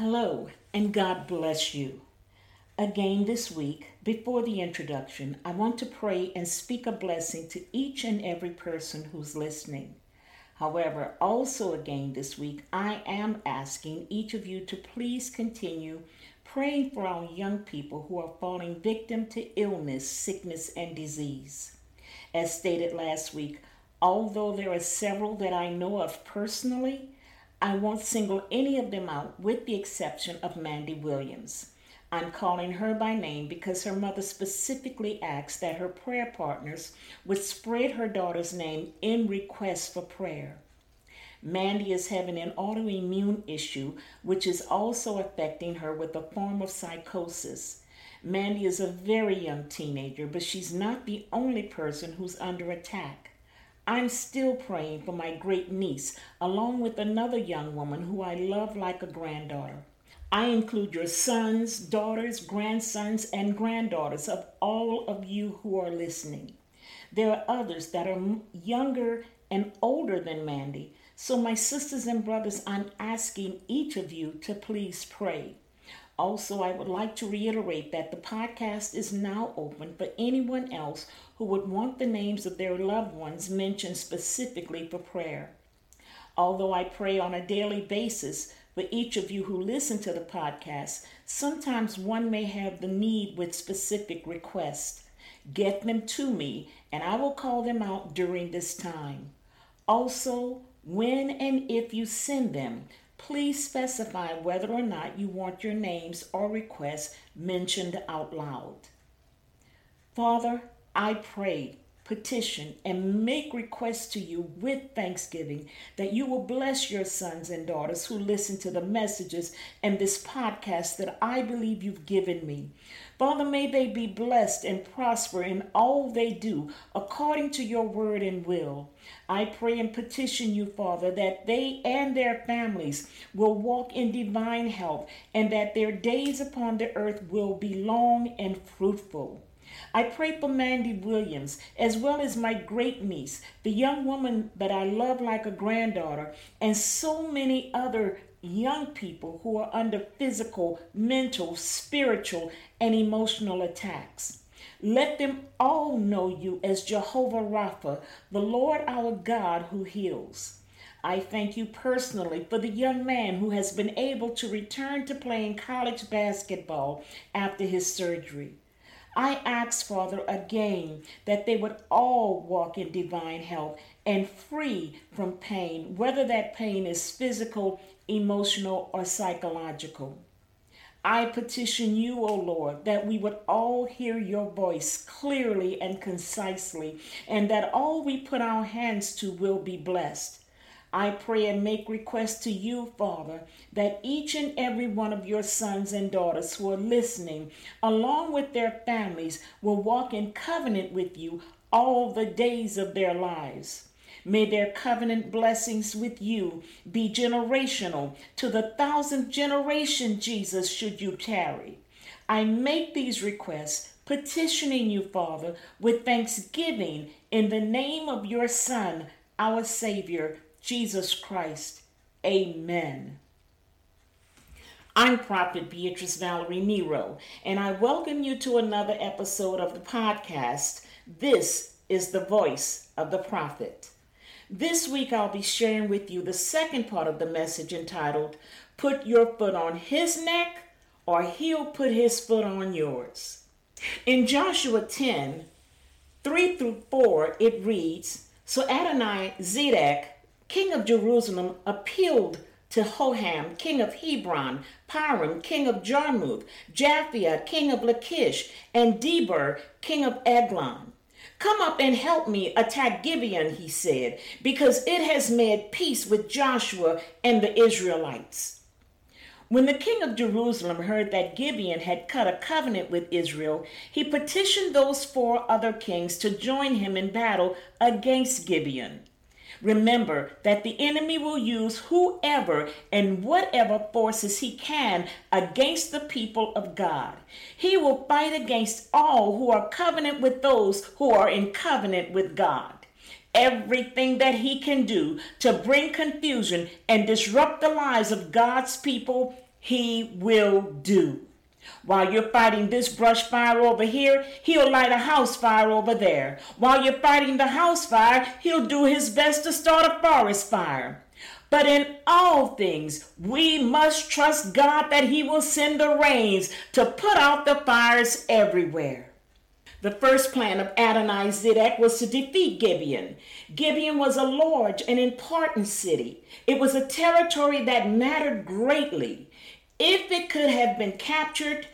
Hello, and God bless you. Again this week, before the introduction, I want to pray and speak a blessing to each and every person who's listening. However, also again this week, I am asking each of you to please continue praying for our young people who are falling victim to illness, sickness, and disease. As stated last week, although there are several that I know of personally, I won't single any of them out with the exception of Mandy Williams. I'm calling her by name because her mother specifically asked that her prayer partners would spread her daughter's name in request for prayer. Mandy is having an autoimmune issue, which is also affecting her with a form of psychosis. Mandy is a very young teenager, but she's not the only person who's under attack. I'm still praying for my great niece, along with another young woman who I love like a granddaughter. I include your sons, daughters, grandsons, and granddaughters of all of you who are listening. There are others that are younger and older than Mandy. So, my sisters and brothers, I'm asking each of you to please pray. Also, I would like to reiterate that the podcast is now open for anyone else who would want the names of their loved ones mentioned specifically for prayer. Although I pray on a daily basis for each of you who listen to the podcast, sometimes one may have the need with specific requests. Get them to me, and I will call them out during this time. Also, when and if you send them, please specify whether or not you want your names or requests mentioned out loud. Father, I pray, petition, and make requests to you with thanksgiving that you will bless your sons and daughters who listen to the messages and this podcast that I believe you've given me. Father, may they be blessed and prosper in all they do according to your word and will. I pray and petition you, Father, that they and their families will walk in divine health and that their days upon the earth will be long and fruitful. I pray for Mandy Williams, as well as my great niece, the young woman that I love like a granddaughter, and so many other young people who are under physical, mental, spiritual, and emotional attacks. Let them all know you as Jehovah Rapha, the Lord our God who heals. I thank you personally for the young man who has been able to return to playing college basketball after his surgery. I ask, Father, again that they would all walk in divine health and free from pain, whether that pain is physical, emotional, or psychological. I petition you, O Lord, that we would all hear your voice clearly and concisely, and that all we put our hands to will be blessed. I pray and make request to you, Father, that each and every one of your sons and daughters who are listening, along with their families, will walk in covenant with you all the days of their lives. May their covenant blessings with you be generational to the thousandth generation, Jesus, should you tarry. I make these requests, petitioning you, Father, with thanksgiving in the name of your Son, our Savior, Jesus Christ. Amen. I'm Prophet Beatrice Valerie Nero, and I welcome you to another episode of the podcast. This is the voice of the prophet. This week, I'll be sharing with you the second part of the message entitled, Put Your Foot on His Neck, or He'll Put His Foot on Yours. In Joshua 10 3 through 4, it reads So Adonai Zedek, king of Jerusalem, appealed to Hoham, king of Hebron, Piram, king of Jarmuth, Japhia, king of Lachish, and Debir, king of Eglon Come up and help me attack Gibeon, he said, because it has made peace with Joshua and the Israelites. When the king of Jerusalem heard that Gibeon had cut a covenant with Israel, he petitioned those four other kings to join him in battle against Gibeon. Remember that the enemy will use whoever and whatever forces he can against the people of God. He will fight against all who are covenant with those who are in covenant with God. Everything that he can do to bring confusion and disrupt the lives of God's people, he will do. While you're fighting this brush fire over here, he'll light a house fire over there. While you're fighting the house fire, he'll do his best to start a forest fire. But in all things, we must trust God that He will send the rains to put out the fires everywhere. The first plan of Adonai Zedek was to defeat Gibeon. Gibeon was a large and important city. It was a territory that mattered greatly. If it could have been captured,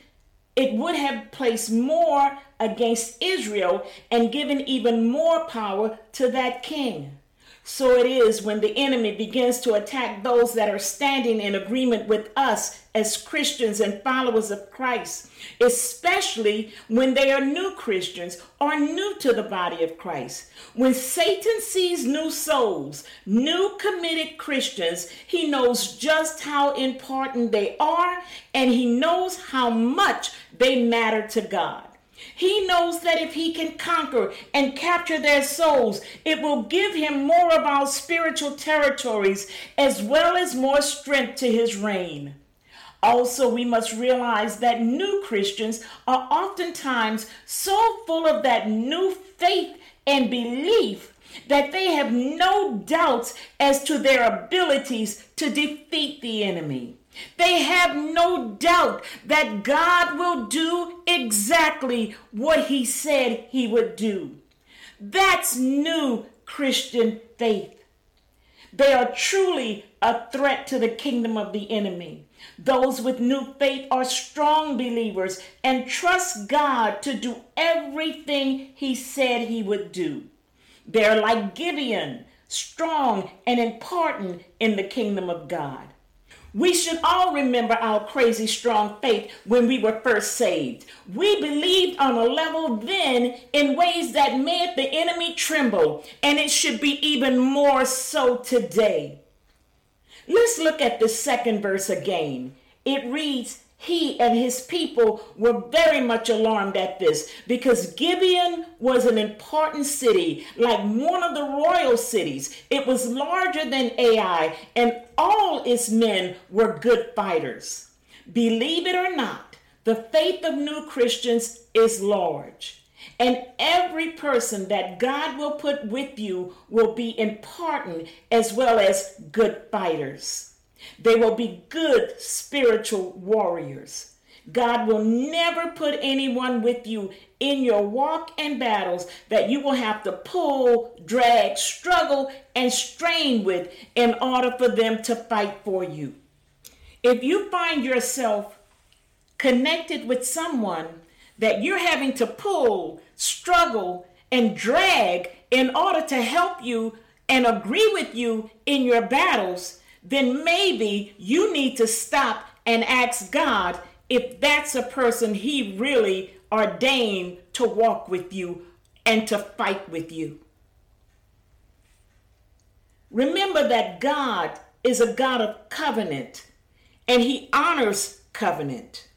it would have placed more against Israel and given even more power to that king. So it is when the enemy begins to attack those that are standing in agreement with us as Christians and followers of Christ, especially when they are new Christians or new to the body of Christ. When Satan sees new souls, new committed Christians, he knows just how important they are and he knows how much they matter to God. He knows that if he can conquer and capture their souls, it will give him more of our spiritual territories as well as more strength to his reign. Also, we must realize that new Christians are oftentimes so full of that new faith and belief that they have no doubts as to their abilities to defeat the enemy. They have no doubt that God will do exactly what he said he would do. That's new Christian faith. They are truly a threat to the kingdom of the enemy. Those with new faith are strong believers and trust God to do everything he said he would do. They're like Gibeon, strong and important in the kingdom of God. We should all remember our crazy strong faith when we were first saved. We believed on a level then in ways that made the enemy tremble, and it should be even more so today. Let's look at the second verse again. It reads, he and his people were very much alarmed at this because Gibeon was an important city, like one of the royal cities. It was larger than Ai, and all its men were good fighters. Believe it or not, the faith of new Christians is large. And every person that God will put with you will be important as well as good fighters. They will be good spiritual warriors. God will never put anyone with you in your walk and battles that you will have to pull, drag, struggle, and strain with in order for them to fight for you. If you find yourself connected with someone that you're having to pull, struggle, and drag in order to help you and agree with you in your battles, then maybe you need to stop and ask God if that's a person He really ordained to walk with you and to fight with you. Remember that God is a God of covenant and He honors covenant.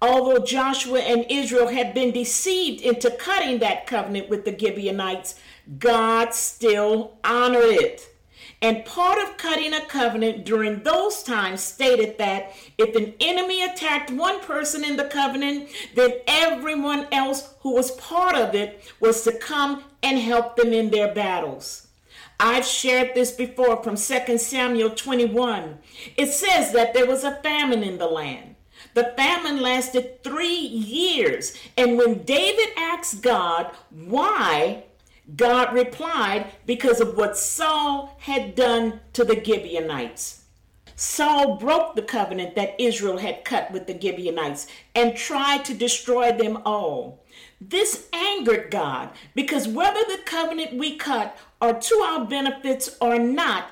Although Joshua and Israel had been deceived into cutting that covenant with the Gibeonites, God still honored it. And part of cutting a covenant during those times stated that if an enemy attacked one person in the covenant, then everyone else who was part of it was to come and help them in their battles. I've shared this before from 2 Samuel 21. It says that there was a famine in the land. The famine lasted three years. And when David asked God why, God replied, because of what Saul had done to the Gibeonites. Saul broke the covenant that Israel had cut with the Gibeonites and tried to destroy them all. This angered God because whether the covenant we cut are to our benefits or not,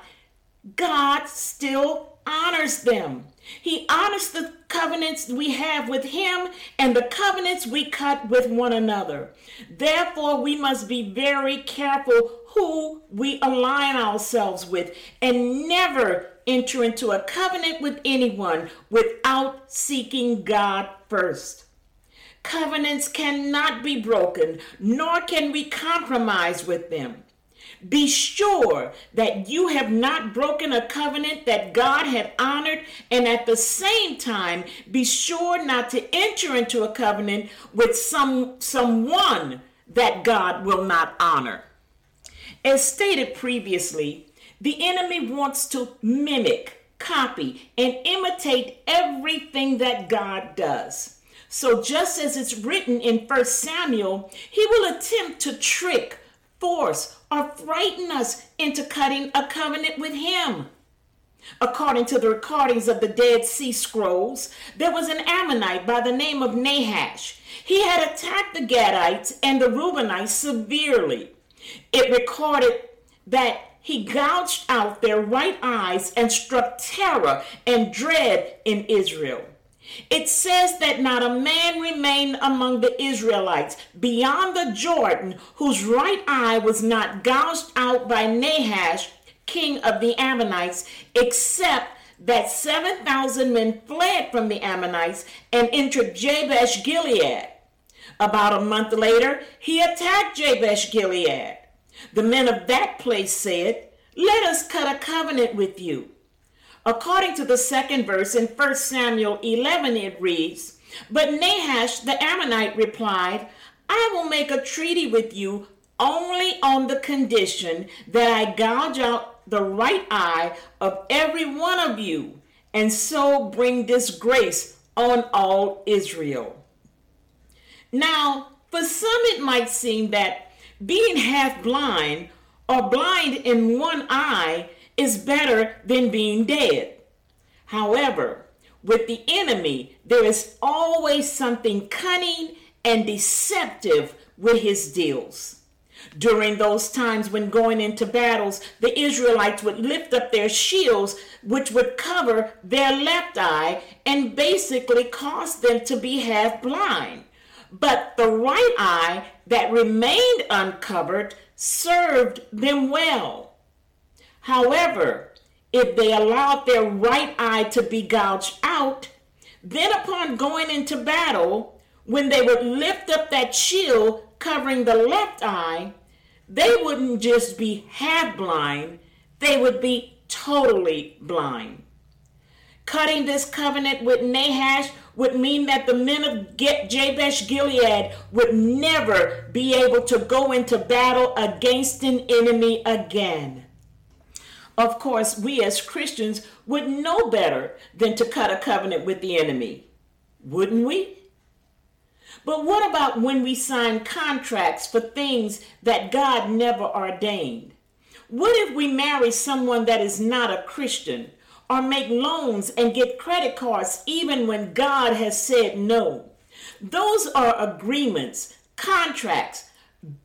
God still honors them. He honors the covenants we have with Him and the covenants we cut with one another. Therefore, we must be very careful who we align ourselves with and never enter into a covenant with anyone without seeking God first. Covenants cannot be broken, nor can we compromise with them. Be sure that you have not broken a covenant that God had honored, and at the same time, be sure not to enter into a covenant with some someone that God will not honor. As stated previously, the enemy wants to mimic, copy, and imitate everything that God does. So, just as it's written in 1 Samuel, he will attempt to trick, force, or frighten us into cutting a covenant with him. According to the recordings of the Dead Sea Scrolls, there was an Ammonite by the name of Nahash. He had attacked the Gadites and the Reubenites severely. It recorded that he gouged out their right eyes and struck terror and dread in Israel. It says that not a man remained among the Israelites beyond the Jordan whose right eye was not gouged out by Nahash, king of the Ammonites, except that 7,000 men fled from the Ammonites and entered Jabesh Gilead. About a month later, he attacked Jabesh Gilead. The men of that place said, Let us cut a covenant with you. According to the second verse in 1 Samuel 11, it reads, But Nahash the Ammonite replied, I will make a treaty with you only on the condition that I gouge out the right eye of every one of you, and so bring disgrace on all Israel. Now, for some, it might seem that being half blind or blind in one eye is better than being dead. However, with the enemy, there is always something cunning and deceptive with his deals. During those times when going into battles, the Israelites would lift up their shields, which would cover their left eye and basically cause them to be half blind. But the right eye that remained uncovered served them well. However, if they allowed their right eye to be gouged out, then upon going into battle, when they would lift up that shield covering the left eye, they wouldn't just be half blind, they would be totally blind. Cutting this covenant with Nahash would mean that the men of Jabesh Gilead would never be able to go into battle against an enemy again. Of course, we as Christians would know better than to cut a covenant with the enemy, wouldn't we? But what about when we sign contracts for things that God never ordained? What if we marry someone that is not a Christian or make loans and get credit cards even when God has said no? Those are agreements, contracts,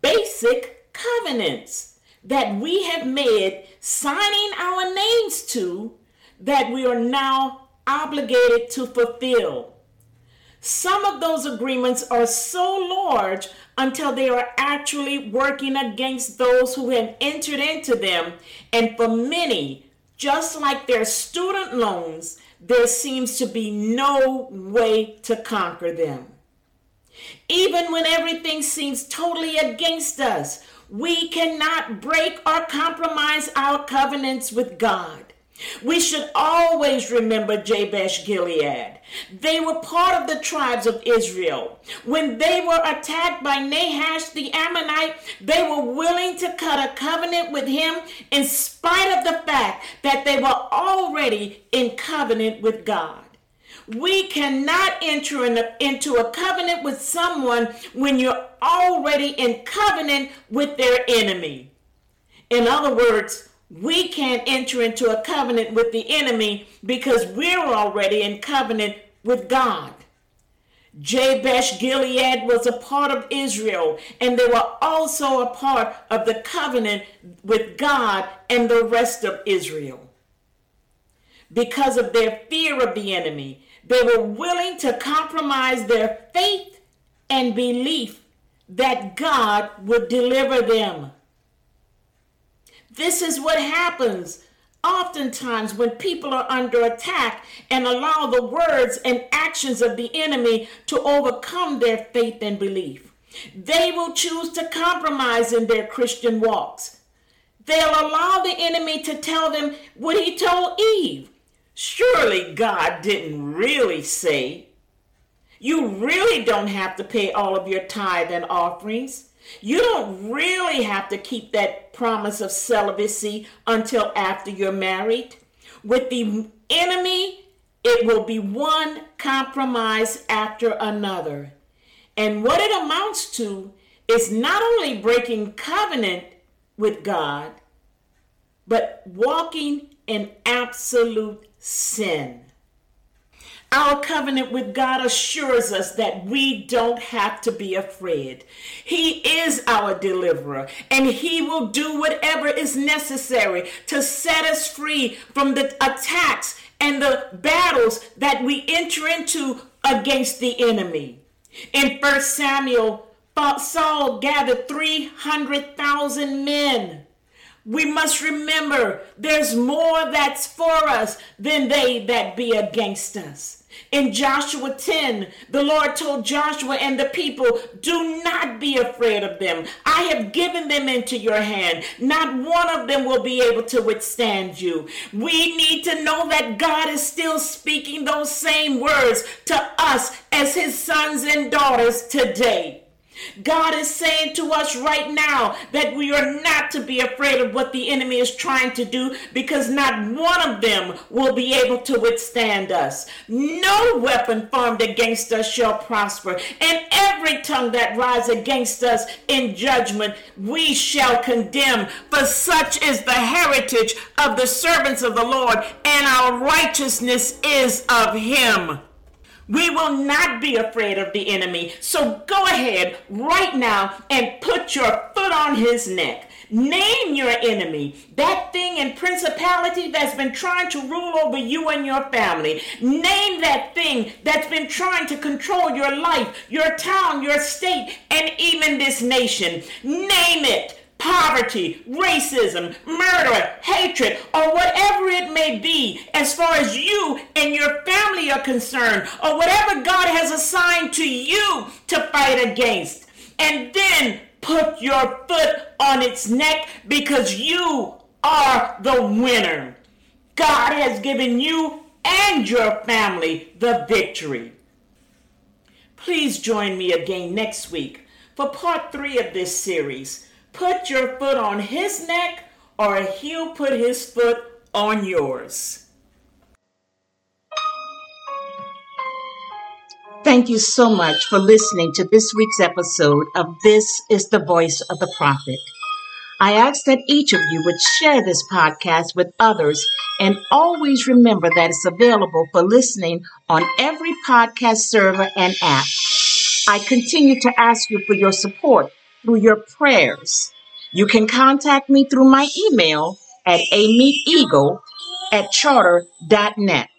basic covenants that we have made signing our names to that we are now obligated to fulfill. Some of those agreements are so large until they are actually working against those who have entered into them. And for many, just like their student loans, there seems to be no way to conquer them. Even when everything seems totally against us, we cannot break or compromise our covenants with God. We should always remember Jabesh Gilead. They were part of the tribes of Israel. When they were attacked by Nahash the Ammonite, they were willing to cut a covenant with him in spite of the fact that they were already in covenant with God. We cannot enter in a, into a covenant with someone when you're already in covenant with their enemy. In other words, we can't enter into a covenant with the enemy because we're already in covenant with God. Jabesh Gilead was a part of Israel, and they were also a part of the covenant with God and the rest of Israel. Because of their fear of the enemy, they were willing to compromise their faith and belief that God would deliver them. This is what happens oftentimes when people are under attack and allow the words and actions of the enemy to overcome their faith and belief. They will choose to compromise in their Christian walks. they'll allow the enemy to tell them what he told Eve. Surely God didn't really say, you really don't have to pay all of your tithe and offerings. You don't really have to keep that promise of celibacy until after you're married. With the enemy, it will be one compromise after another. And what it amounts to is not only breaking covenant with God, but walking in absolute sin. Our covenant with God assures us that we don't have to be afraid. He is our deliverer, and He will do whatever is necessary to set us free from the attacks and the battles that we enter into against the enemy. In 1 Samuel, Saul gathered 300,000 men. We must remember there's more that's for us than they that be against us. In Joshua 10, the Lord told Joshua and the people, Do not be afraid of them. I have given them into your hand. Not one of them will be able to withstand you. We need to know that God is still speaking those same words to us as his sons and daughters today. God is saying to us right now that we are not to be afraid of what the enemy is trying to do because not one of them will be able to withstand us. No weapon formed against us shall prosper, and every tongue that rise against us in judgment we shall condemn. For such is the heritage of the servants of the Lord, and our righteousness is of him. We will not be afraid of the enemy. So go ahead right now and put your foot on his neck. Name your enemy, that thing and principality that's been trying to rule over you and your family. Name that thing that's been trying to control your life, your town, your state, and even this nation. Name it poverty, racism, murder, hatred, or whatever it may be, as far as you and your family are concerned, or whatever God has assigned to you to fight against. And then put your foot on its neck because you are the winner. God has given you and your family the victory. Please join me again next week for part three of this series put your foot on his neck or he'll put his foot on yours. Thank you so much for listening to this week's episode of This is the Voice of the Prophet. I ask that each of you would share this podcast with others and always remember that it's available for listening on every podcast server and app. I continue to ask you for your support through your prayers. You can contact me through my email at amiteeagle at charter.net.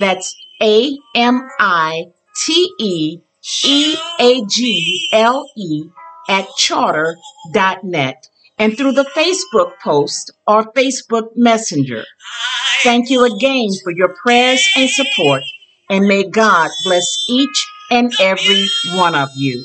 That's A M I T E E A G L E at charter.net and through the Facebook post or Facebook Messenger. Thank you again for your prayers and support, and may God bless each and every one of you.